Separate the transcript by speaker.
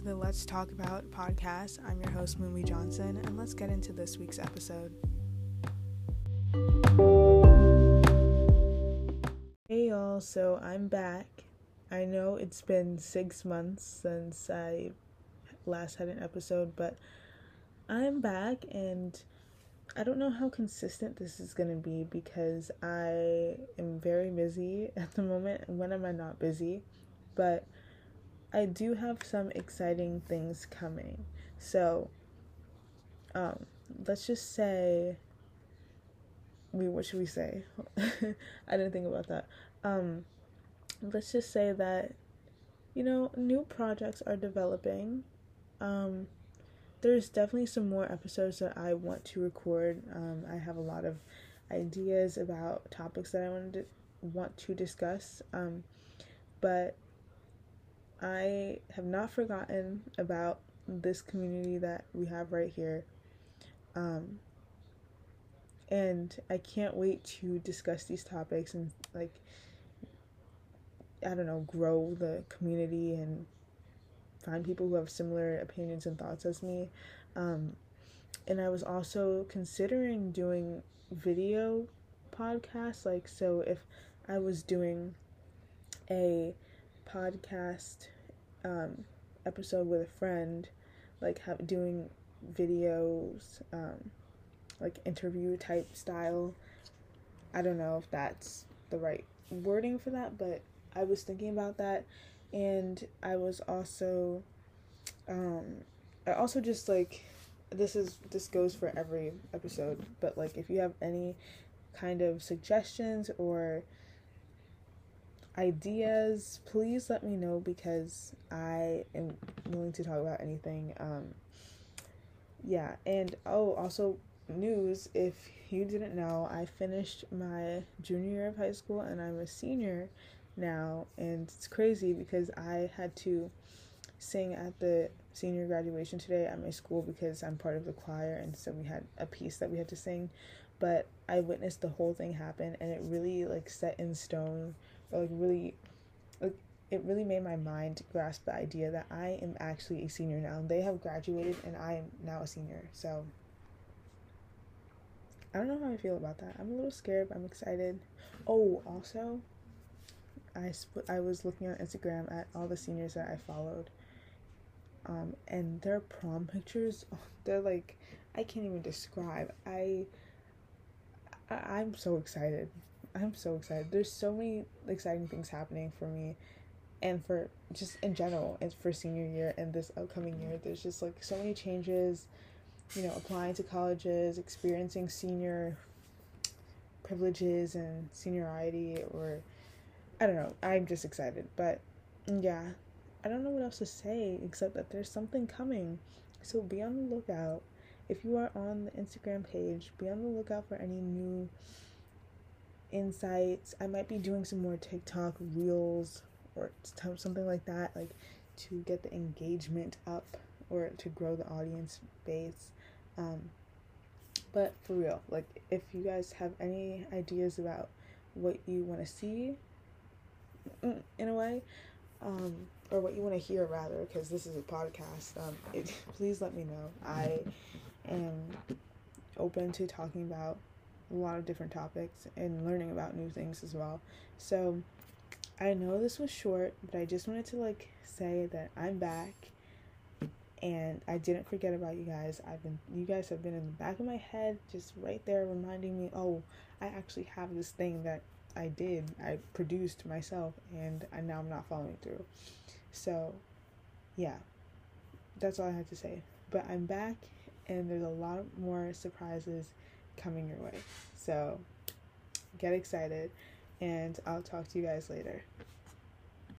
Speaker 1: to the Let's Talk About podcast. I'm your host, Moonly Johnson, and let's get into this week's episode. Hey y'all, so I'm back. I know it's been six months since I last had an episode, but I'm back and I don't know how consistent this is going to be because I am very busy at the moment. When am I not busy? But I do have some exciting things coming. So, um, let's just say, wait, what should we say? I didn't think about that. Um, let's just say that, you know, new projects are developing. Um, there's definitely some more episodes that I want to record. Um, I have a lot of ideas about topics that I wanted to want to discuss. Um, but I have not forgotten about this community that we have right here. Um, and I can't wait to discuss these topics and like I don't know, grow the community and find people who have similar opinions and thoughts as me. Um, and I was also considering doing video podcasts. Like, so if I was doing a podcast um, episode with a friend, like doing videos, um, like interview type style. I don't know if that's the right wording for that, but I was thinking about that and I was also um I also just like this is this goes for every episode, but like if you have any kind of suggestions or ideas, please let me know because I am willing to talk about anything. Um, yeah, and oh, also news if you didn't know, I finished my junior year of high school and I'm a senior now, and it's crazy because I had to sing at the senior graduation today at my school because I'm part of the choir, and so we had a piece that we had to sing. But I witnessed the whole thing happen, and it really like set in stone like really like it really made my mind grasp the idea that I am actually a senior now. They have graduated and I am now a senior. So I don't know how I feel about that. I'm a little scared, but I'm excited. Oh, also I sp- I was looking on Instagram at all the seniors that I followed. Um, and their prom pictures, they're like I can't even describe. I I'm so excited. I'm so excited. There's so many exciting things happening for me and for just in general and for senior year and this upcoming year. There's just like so many changes, you know, applying to colleges, experiencing senior privileges and seniority or I don't know. I'm just excited. But yeah, I don't know what else to say except that there's something coming. So be on the lookout. If you are on the Instagram page, be on the lookout for any new insights. I might be doing some more TikTok reels or something like that, like to get the engagement up or to grow the audience base. Um, but for real, like if you guys have any ideas about what you want to see mm, in a way, um, or what you want to hear rather, because this is a podcast, um, it, please let me know. I am open to talking about a lot of different topics and learning about new things as well. So I know this was short, but I just wanted to like say that I'm back and I didn't forget about you guys. I've been you guys have been in the back of my head just right there reminding me, "Oh, I actually have this thing that I did. I produced myself and I now I'm not following through." So, yeah. That's all I had to say. But I'm back and there's a lot more surprises coming your way. So get excited, and I'll talk to you guys later.